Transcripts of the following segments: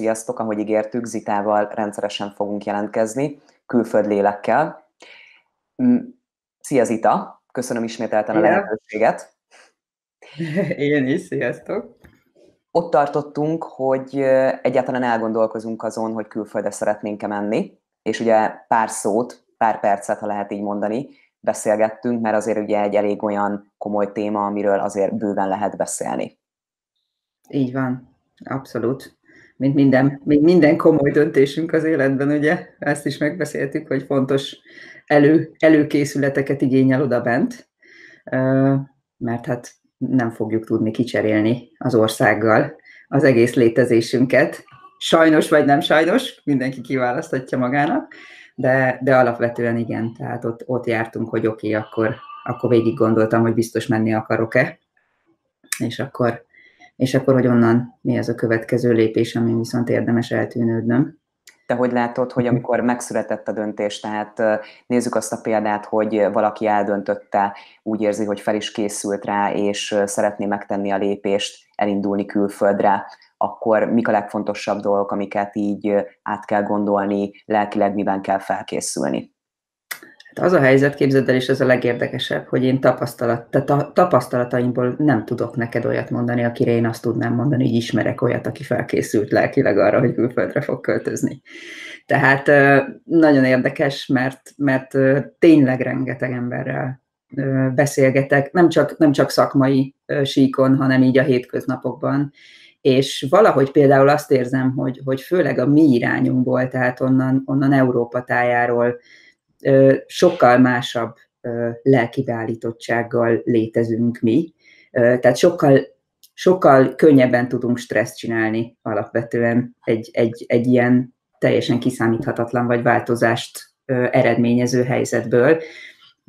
sziasztok! Ahogy ígértük, Zitával rendszeresen fogunk jelentkezni, külföld lélekkel. Mm, szia Zita! Köszönöm ismételten a lehetőséget. Én is, sziasztok! Ott tartottunk, hogy egyáltalán elgondolkozunk azon, hogy külföldre szeretnénk-e menni, és ugye pár szót, pár percet, ha lehet így mondani, beszélgettünk, mert azért ugye egy elég olyan komoly téma, amiről azért bőven lehet beszélni. Így van, abszolút. Mint minden, mint minden komoly döntésünk az életben, ugye? Ezt is megbeszéltük, hogy fontos elő, előkészületeket igényel oda bent, mert hát nem fogjuk tudni kicserélni az országgal az egész létezésünket. Sajnos vagy nem sajnos, mindenki kiválasztatja magának, de, de alapvetően igen, tehát ott, ott jártunk, hogy oké, okay, akkor, akkor végig gondoltam, hogy biztos menni akarok-e, és akkor, és akkor, hogy onnan mi az a következő lépés, ami viszont érdemes eltűnődnöm. Te hogy látod, hogy amikor megszületett a döntés, tehát nézzük azt a példát, hogy valaki eldöntötte, úgy érzi, hogy fel is készült rá, és szeretné megtenni a lépést, elindulni külföldre, akkor mik a legfontosabb dolgok, amiket így át kell gondolni, lelkileg miben kell felkészülni? Hát az a helyzet, képzeld el, és ez a legérdekesebb, hogy én tapasztalat, tehát tapasztalataimból nem tudok neked olyat mondani, akire én azt tudnám mondani, hogy ismerek olyat, aki felkészült lelkileg arra, hogy külföldre fog költözni. Tehát nagyon érdekes, mert, mert tényleg rengeteg emberrel beszélgetek, nem csak, nem csak szakmai síkon, hanem így a hétköznapokban, és valahogy például azt érzem, hogy, hogy főleg a mi irányunkból, tehát onnan, onnan Európa tájáról sokkal másabb lelki beállítottsággal létezünk mi, tehát sokkal, sokkal könnyebben tudunk stresszt csinálni alapvetően egy, egy, egy ilyen teljesen kiszámíthatatlan vagy változást eredményező helyzetből,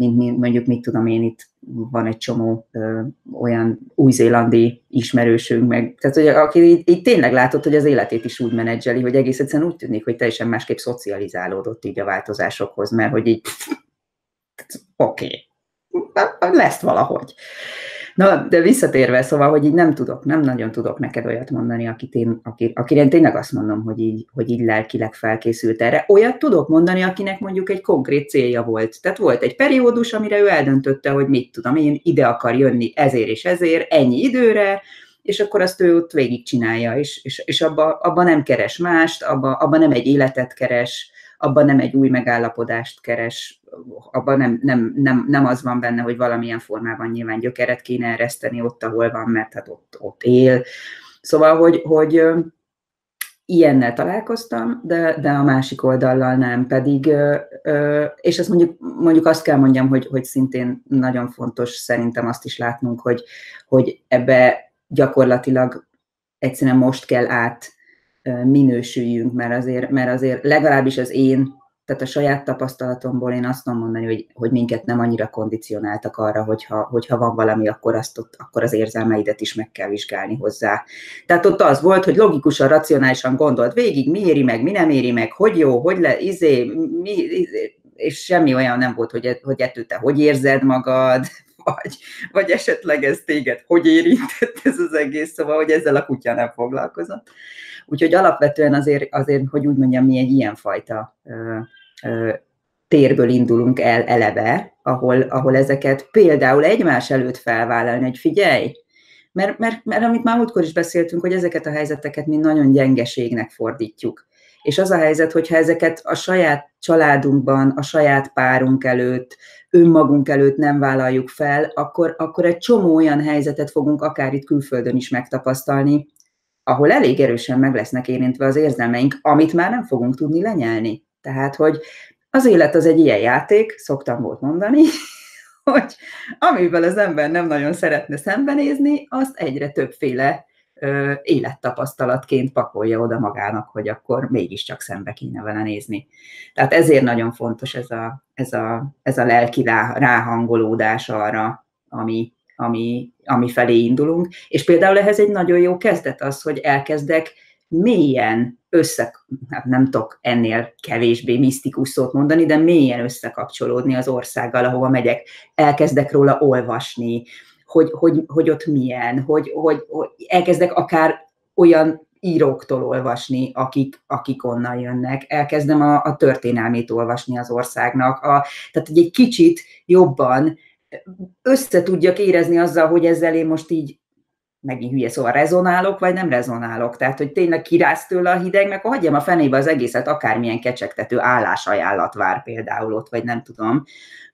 mint mondjuk, mit tudom én, itt van egy csomó ö, olyan új-zélandi ismerősünk, meg, tehát hogy aki így, így tényleg látott, hogy az életét is úgy menedzseli, hogy egész egyszerűen úgy tűnik, hogy teljesen másképp szocializálódott így a változásokhoz, mert hogy így oké, okay, lesz valahogy. Na, de visszatérve, szóval, hogy így nem tudok, nem nagyon tudok neked olyat mondani, akit én, akir, akire én tényleg azt mondom, hogy így, hogy így lelkileg felkészült erre. Olyat tudok mondani, akinek mondjuk egy konkrét célja volt. Tehát volt egy periódus, amire ő eldöntötte, hogy mit tudom, én ide akar jönni ezért és ezért, ennyi időre, és akkor azt ő ott végigcsinálja, és, és, és abba, abba nem keres mást, abba, abba nem egy életet keres, abban nem egy új megállapodást keres, abban nem, nem, nem, nem az van benne, hogy valamilyen formában nyilván gyökeret kéne ereszteni ott, ahol van, mert hát ott, ott él. Szóval, hogy, hogy ilyennel találkoztam, de, de a másik oldallal nem, pedig, és ezt mondjuk, mondjuk azt kell mondjam, hogy, hogy szintén nagyon fontos szerintem azt is látnunk, hogy, hogy ebbe gyakorlatilag egyszerűen most kell át minősüljünk, mert azért, mert azért legalábbis az én, tehát a saját tapasztalatomból én azt tudom mondani, hogy, hogy minket nem annyira kondicionáltak arra, hogyha, hogyha van valami, akkor, azt ott, akkor az érzelmeidet is meg kell vizsgálni hozzá. Tehát ott az volt, hogy logikusan, racionálisan gondolt végig, mi éri meg, mi nem éri meg, hogy jó, hogy le, izé, mi, izé, és semmi olyan nem volt, hogy, hogy ettől te hogy érzed magad, vagy, vagy esetleg ez téged hogy érintett ez az egész, szóval, hogy ezzel a kutya nem foglalkozott. Úgyhogy alapvetően azért, azért hogy úgy mondjam, mi egy ilyenfajta ö, ö, térből indulunk el eleve, ahol, ahol ezeket például egymás előtt felvállalni, hogy figyelj, mert, mert, mert amit már múltkor is beszéltünk, hogy ezeket a helyzeteket mi nagyon gyengeségnek fordítjuk. És az a helyzet, hogyha ezeket a saját családunkban, a saját párunk előtt, önmagunk előtt nem vállaljuk fel, akkor, akkor egy csomó olyan helyzetet fogunk akár itt külföldön is megtapasztalni, ahol elég erősen meg lesznek érintve az érzelmeink, amit már nem fogunk tudni lenyelni. Tehát, hogy az élet az egy ilyen játék, szoktam volt mondani, hogy amivel az ember nem nagyon szeretne szembenézni, azt egyre többféle ö, élettapasztalatként pakolja oda magának, hogy akkor mégiscsak szembe kéne vele nézni. Tehát ezért nagyon fontos ez a, ez a, ez a lelki rá, ráhangolódás arra, ami, ami, ami felé indulunk. És például ehhez egy nagyon jó kezdet az, hogy elkezdek mélyen össze, hát nem tudok ennél kevésbé misztikus szót mondani, de mélyen összekapcsolódni az országgal, ahova megyek. Elkezdek róla olvasni, hogy, hogy, hogy ott milyen, hogy, hogy, hogy elkezdek akár olyan íróktól olvasni, akik, akik onnan jönnek, elkezdem a, a történelmét olvasni az országnak, a, tehát egy kicsit jobban össze tudjak érezni azzal, hogy ezzel én most így megint hülye szóval rezonálok, vagy nem rezonálok. Tehát, hogy tényleg kirász tőle a hideg, meg hagyjam a fenébe az egészet, akármilyen kecsegtető állásajánlat vár például ott, vagy nem tudom,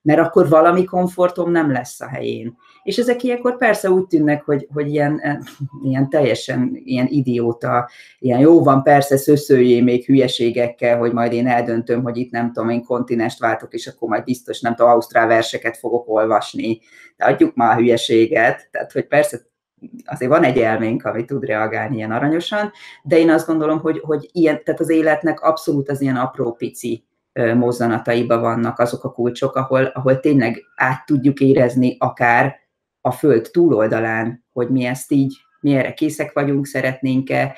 mert akkor valami komfortom nem lesz a helyén. És ezek ilyenkor persze úgy tűnnek, hogy, hogy ilyen, ilyen teljesen ilyen idióta, ilyen jó van, persze szöszőjé még hülyeségekkel, hogy majd én eldöntöm, hogy itt nem tudom, én kontinest váltok, és akkor majd biztos nem tudom, ausztrál verseket fogok olvasni. De adjuk már a hülyeséget, tehát hogy persze azért van egy elménk, ami tud reagálni ilyen aranyosan, de én azt gondolom, hogy, hogy ilyen, tehát az életnek abszolút az ilyen apró pici mozzanataiba vannak azok a kulcsok, ahol, ahol tényleg át tudjuk érezni akár a föld túloldalán, hogy mi ezt így, mi erre készek vagyunk, szeretnénk-e,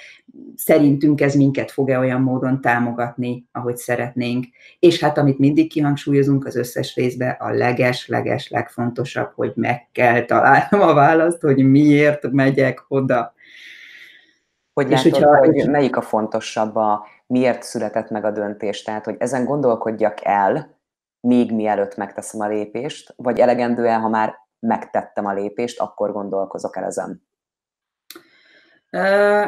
szerintünk ez minket fog-e olyan módon támogatni, ahogy szeretnénk. És hát amit mindig kihangsúlyozunk az összes részbe, a leges-leges legfontosabb, hogy meg kell találnom a választ, hogy miért megyek oda. Hogy és látod, hogyha, hogy melyik a fontosabb, a miért született meg a döntés? Tehát, hogy ezen gondolkodjak el, még mielőtt megteszem a lépést, vagy elegendően, ha már megtettem a lépést, akkor gondolkozok el ezen?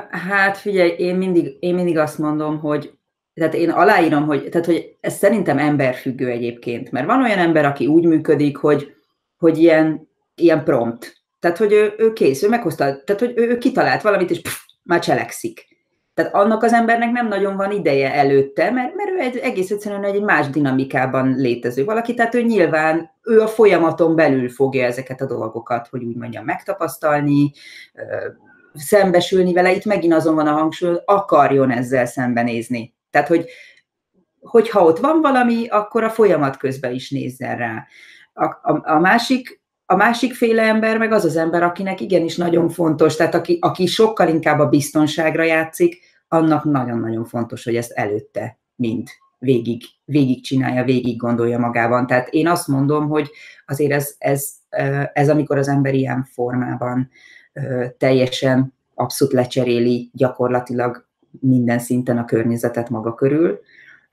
Hát figyelj, én mindig, én mindig azt mondom, hogy tehát én aláírom, hogy, tehát, hogy ez szerintem emberfüggő egyébként, mert van olyan ember, aki úgy működik, hogy, hogy ilyen, ilyen prompt. Tehát, hogy ő, ő kész, ő meghozta, tehát, hogy ő, ő kitalált valamit, és pff, már cselekszik. Tehát annak az embernek nem nagyon van ideje előtte, mert, mert ő egy, egész egyszerűen egy más dinamikában létező valaki, tehát ő nyilván, ő a folyamaton belül fogja ezeket a dolgokat, hogy úgy mondjam, megtapasztalni, szembesülni vele, itt megint azon van a hangsúly, akarjon ezzel szembenézni. Tehát, hogy hogyha ott van valami, akkor a folyamat közben is nézzen rá. A, a, a másik a másik féle ember meg az az ember, akinek igenis nagyon fontos, tehát aki, aki sokkal inkább a biztonságra játszik, annak nagyon-nagyon fontos, hogy ezt előtte mind végig, végig csinálja, végig gondolja magában. Tehát én azt mondom, hogy azért ez, ez, ez amikor az ember ilyen formában teljesen abszolút lecseréli gyakorlatilag minden szinten a környezetet maga körül,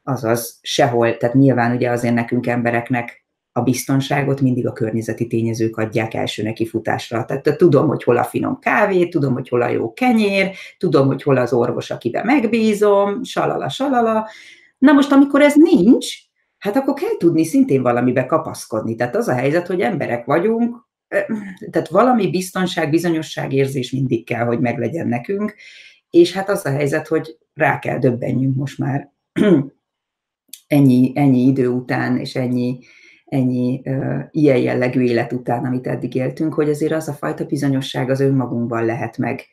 azaz sehol, tehát nyilván ugye azért nekünk embereknek a biztonságot mindig a környezeti tényezők adják első nekifutásra. Tehát tudom, hogy hol a finom kávé, tudom, hogy hol a jó kenyér, tudom, hogy hol az orvos, akiben megbízom, salala, salala. Na most, amikor ez nincs, hát akkor kell tudni szintén valamibe kapaszkodni. Tehát az a helyzet, hogy emberek vagyunk, tehát valami biztonság, bizonyosság érzés mindig kell, hogy meglegyen nekünk, és hát az a helyzet, hogy rá kell döbbenjünk most már ennyi, ennyi idő után, és ennyi, ennyi uh, ilyen jellegű élet után, amit eddig éltünk, hogy azért az a fajta bizonyosság az önmagunkban lehet meg,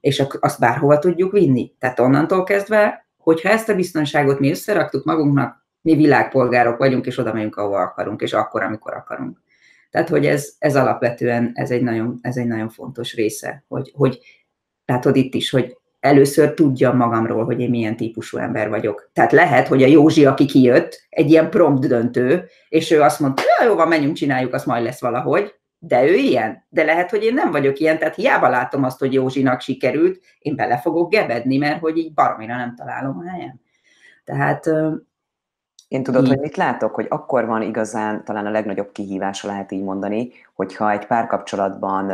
és azt bárhova tudjuk vinni. Tehát onnantól kezdve, hogyha ezt a biztonságot mi összeraktuk magunknak, mi világpolgárok vagyunk, és oda megyünk, ahova akarunk, és akkor, amikor akarunk. Tehát, hogy ez, ez alapvetően ez egy, nagyon, ez egy nagyon fontos része, hogy, hogy látod itt is, hogy először tudjam magamról, hogy én milyen típusú ember vagyok. Tehát lehet, hogy a Józsi, aki kijött, egy ilyen prompt döntő, és ő azt mondta, ja, jó van, menjünk, csináljuk, az majd lesz valahogy, de ő ilyen. De lehet, hogy én nem vagyok ilyen, tehát hiába látom azt, hogy Józsinak sikerült, én bele fogok gebedni, mert hogy így baromira nem találom a helyem. Tehát én tudod, így. hogy mit látok, hogy akkor van igazán talán a legnagyobb kihívása, lehet így mondani, hogyha egy párkapcsolatban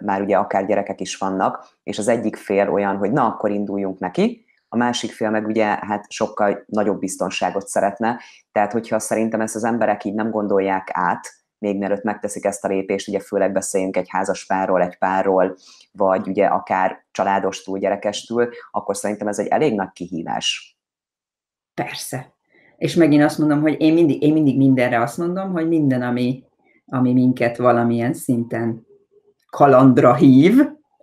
már ugye akár gyerekek is vannak, és az egyik fél olyan, hogy na, akkor induljunk neki, a másik fél meg ugye hát sokkal nagyobb biztonságot szeretne, tehát hogyha szerintem ezt az emberek így nem gondolják át, még mielőtt megteszik ezt a lépést, ugye főleg beszéljünk egy házaspárról, egy párról, vagy ugye akár családostól, gyerekestől, akkor szerintem ez egy elég nagy kihívás. Persze, és megint azt mondom, hogy én mindig, én mindig mindenre azt mondom, hogy minden, ami, ami minket valamilyen szinten kalandra hív,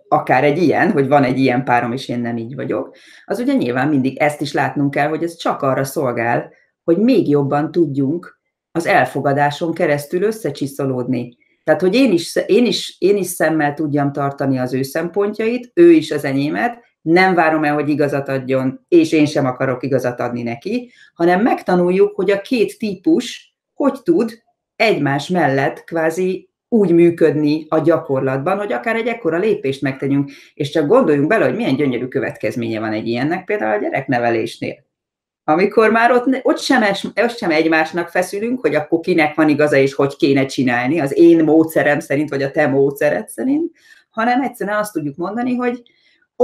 akár egy ilyen, hogy van egy ilyen párom, és én nem így vagyok, az ugye nyilván mindig ezt is látnunk kell, hogy ez csak arra szolgál, hogy még jobban tudjunk az elfogadáson keresztül összecsiszolódni. Tehát, hogy én is, én, is, én is szemmel tudjam tartani az ő szempontjait, ő is az enyémet, nem várom el, hogy igazat adjon, és én sem akarok igazat adni neki, hanem megtanuljuk, hogy a két típus hogy tud egymás mellett kvázi úgy működni a gyakorlatban, hogy akár egy ekkora lépést megtegyünk, és csak gondoljunk bele, hogy milyen gyönyörű következménye van egy ilyennek, például a gyereknevelésnél. Amikor már ott, ott, sem, ott sem egymásnak feszülünk, hogy akkor kinek van igaza, és hogy kéne csinálni, az én módszerem szerint, vagy a te módszered szerint, hanem egyszerűen azt tudjuk mondani, hogy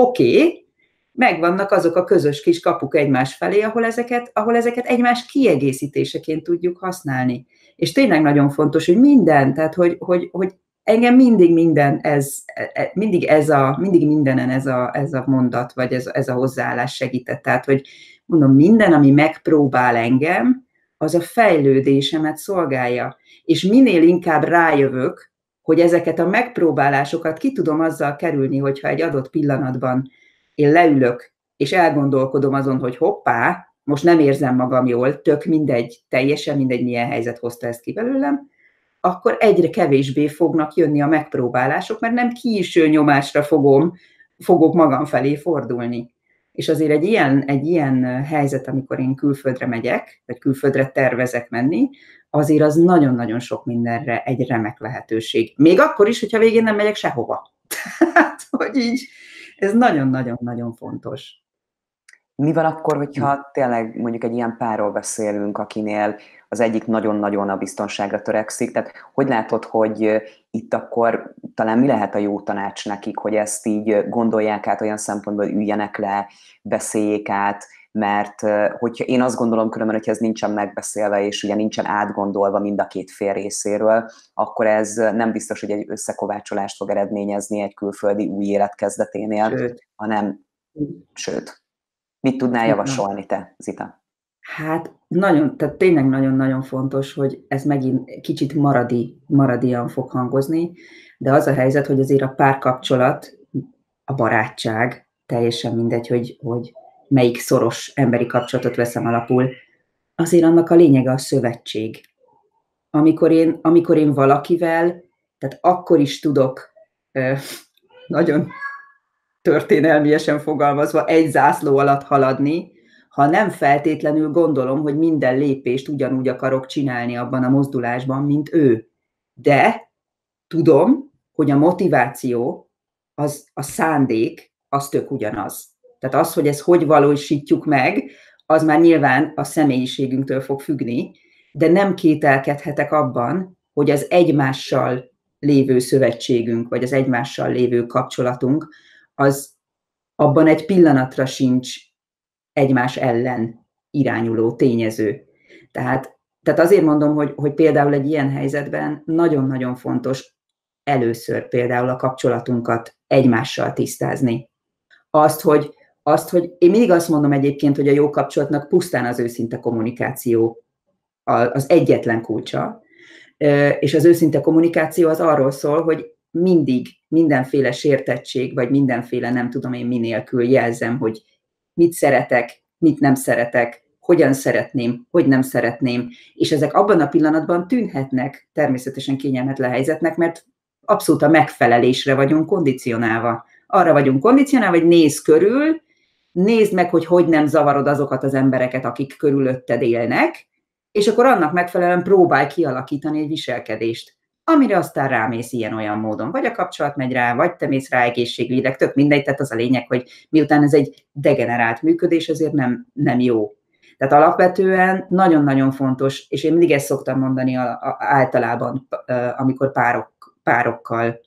oké, okay, megvannak azok a közös kis kapuk egymás felé, ahol ezeket, ahol ezeket egymás kiegészítéseként tudjuk használni. És tényleg nagyon fontos, hogy minden, tehát hogy, hogy, hogy engem mindig minden ez, e, mindig ez a, mindig mindenen ez a, ez a mondat, vagy ez, ez a hozzáállás segített. Tehát, hogy mondom, minden, ami megpróbál engem, az a fejlődésemet szolgálja. És minél inkább rájövök, hogy ezeket a megpróbálásokat ki tudom azzal kerülni, hogyha egy adott pillanatban én leülök, és elgondolkodom azon, hogy hoppá, most nem érzem magam jól, tök mindegy, teljesen mindegy, milyen helyzet hozta ezt ki belőlem, akkor egyre kevésbé fognak jönni a megpróbálások, mert nem kiiső nyomásra fogom, fogok magam felé fordulni. És azért egy ilyen, egy ilyen helyzet, amikor én külföldre megyek, vagy külföldre tervezek menni, azért az nagyon-nagyon sok mindenre egy remek lehetőség. Még akkor is, hogyha végén nem megyek sehova. Tehát, hogy így, ez nagyon-nagyon-nagyon fontos. Mi van akkor, hogyha tényleg mondjuk egy ilyen párról beszélünk, akinél az egyik nagyon-nagyon a biztonságra törekszik, tehát hogy látod, hogy itt akkor talán mi lehet a jó tanács nekik, hogy ezt így gondolják át olyan szempontból, hogy üljenek le, beszéljék át, mert hogyha én azt gondolom különben, hogy ez nincsen megbeszélve, és ugye nincsen átgondolva mind a két fél részéről, akkor ez nem biztos, hogy egy összekovácsolást fog eredményezni egy külföldi új élet kezdeténél, sőt. hanem sőt. Mit tudnál javasolni te, Zita? Hát nagyon, tehát tényleg nagyon-nagyon fontos, hogy ez megint kicsit maradi, maradian fog hangozni, de az a helyzet, hogy azért a párkapcsolat, a barátság, teljesen mindegy, hogy, hogy melyik szoros emberi kapcsolatot veszem alapul, azért annak a lényege a szövetség. Amikor én, amikor én valakivel, tehát akkor is tudok nagyon történelmiesen fogalmazva egy zászló alatt haladni, ha nem feltétlenül gondolom, hogy minden lépést ugyanúgy akarok csinálni abban a mozdulásban, mint ő. De tudom, hogy a motiváció, az, a szándék, az tök ugyanaz. Tehát az, hogy ezt hogy valósítjuk meg, az már nyilván a személyiségünktől fog függni, de nem kételkedhetek abban, hogy az egymással lévő szövetségünk, vagy az egymással lévő kapcsolatunk, az abban egy pillanatra sincs egymás ellen irányuló tényező. Tehát, tehát azért mondom, hogy, hogy például egy ilyen helyzetben nagyon-nagyon fontos először például a kapcsolatunkat egymással tisztázni. Azt, hogy, azt, hogy én még azt mondom egyébként, hogy a jó kapcsolatnak pusztán az őszinte kommunikáció az egyetlen kulcsa, és az őszinte kommunikáció az arról szól, hogy mindig mindenféle sértettség, vagy mindenféle nem tudom én minélkül jelzem, hogy mit szeretek, mit nem szeretek, hogyan szeretném, hogy nem szeretném, és ezek abban a pillanatban tűnhetnek természetesen kényelmetlen helyzetnek, mert abszolút a megfelelésre vagyunk kondicionálva. Arra vagyunk kondicionálva, hogy nézz körül, nézd meg, hogy hogy nem zavarod azokat az embereket, akik körülötted élnek, és akkor annak megfelelően próbálj kialakítani egy viselkedést amire aztán rámész ilyen-olyan módon. Vagy a kapcsolat megy rá, vagy te mész rá egészségügyileg, tök mindegy, tehát az a lényeg, hogy miután ez egy degenerált működés, ezért nem, nem jó. Tehát alapvetően nagyon-nagyon fontos, és én mindig ezt szoktam mondani a, a, általában, amikor párok, párokkal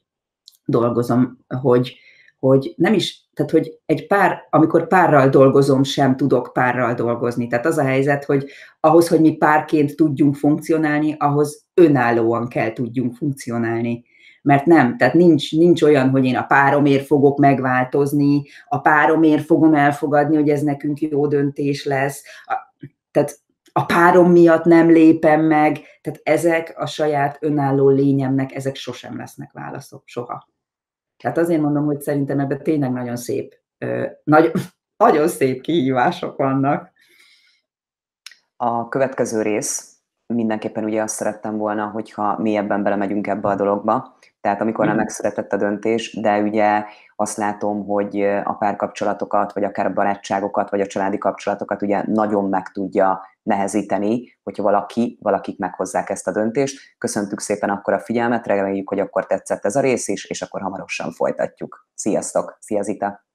dolgozom, hogy, hogy nem is, tehát hogy egy pár, amikor párral dolgozom, sem tudok párral dolgozni. Tehát az a helyzet, hogy ahhoz, hogy mi párként tudjunk funkcionálni, ahhoz önállóan kell tudjunk funkcionálni. Mert nem, tehát nincs, nincs olyan, hogy én a páromért fogok megváltozni, a páromért fogom elfogadni, hogy ez nekünk jó döntés lesz. Tehát a párom miatt nem lépem meg, tehát ezek a saját önálló lényemnek, ezek sosem lesznek válaszok, soha. Tehát azért mondom, hogy szerintem ebben tényleg nagyon szép, nagyon, nagyon szép kihívások vannak. A következő rész mindenképpen ugye azt szerettem volna, hogyha mélyebben belemegyünk ebbe a dologba. Tehát amikor nem megszületett a döntés, de ugye azt látom, hogy a párkapcsolatokat, vagy akár a barátságokat, vagy a családi kapcsolatokat ugye nagyon meg tudja nehezíteni, hogyha valaki, valakik meghozzák ezt a döntést. Köszöntük szépen akkor a figyelmet, reméljük, hogy akkor tetszett ez a rész is, és akkor hamarosan folytatjuk. Sziasztok! Szia Zita!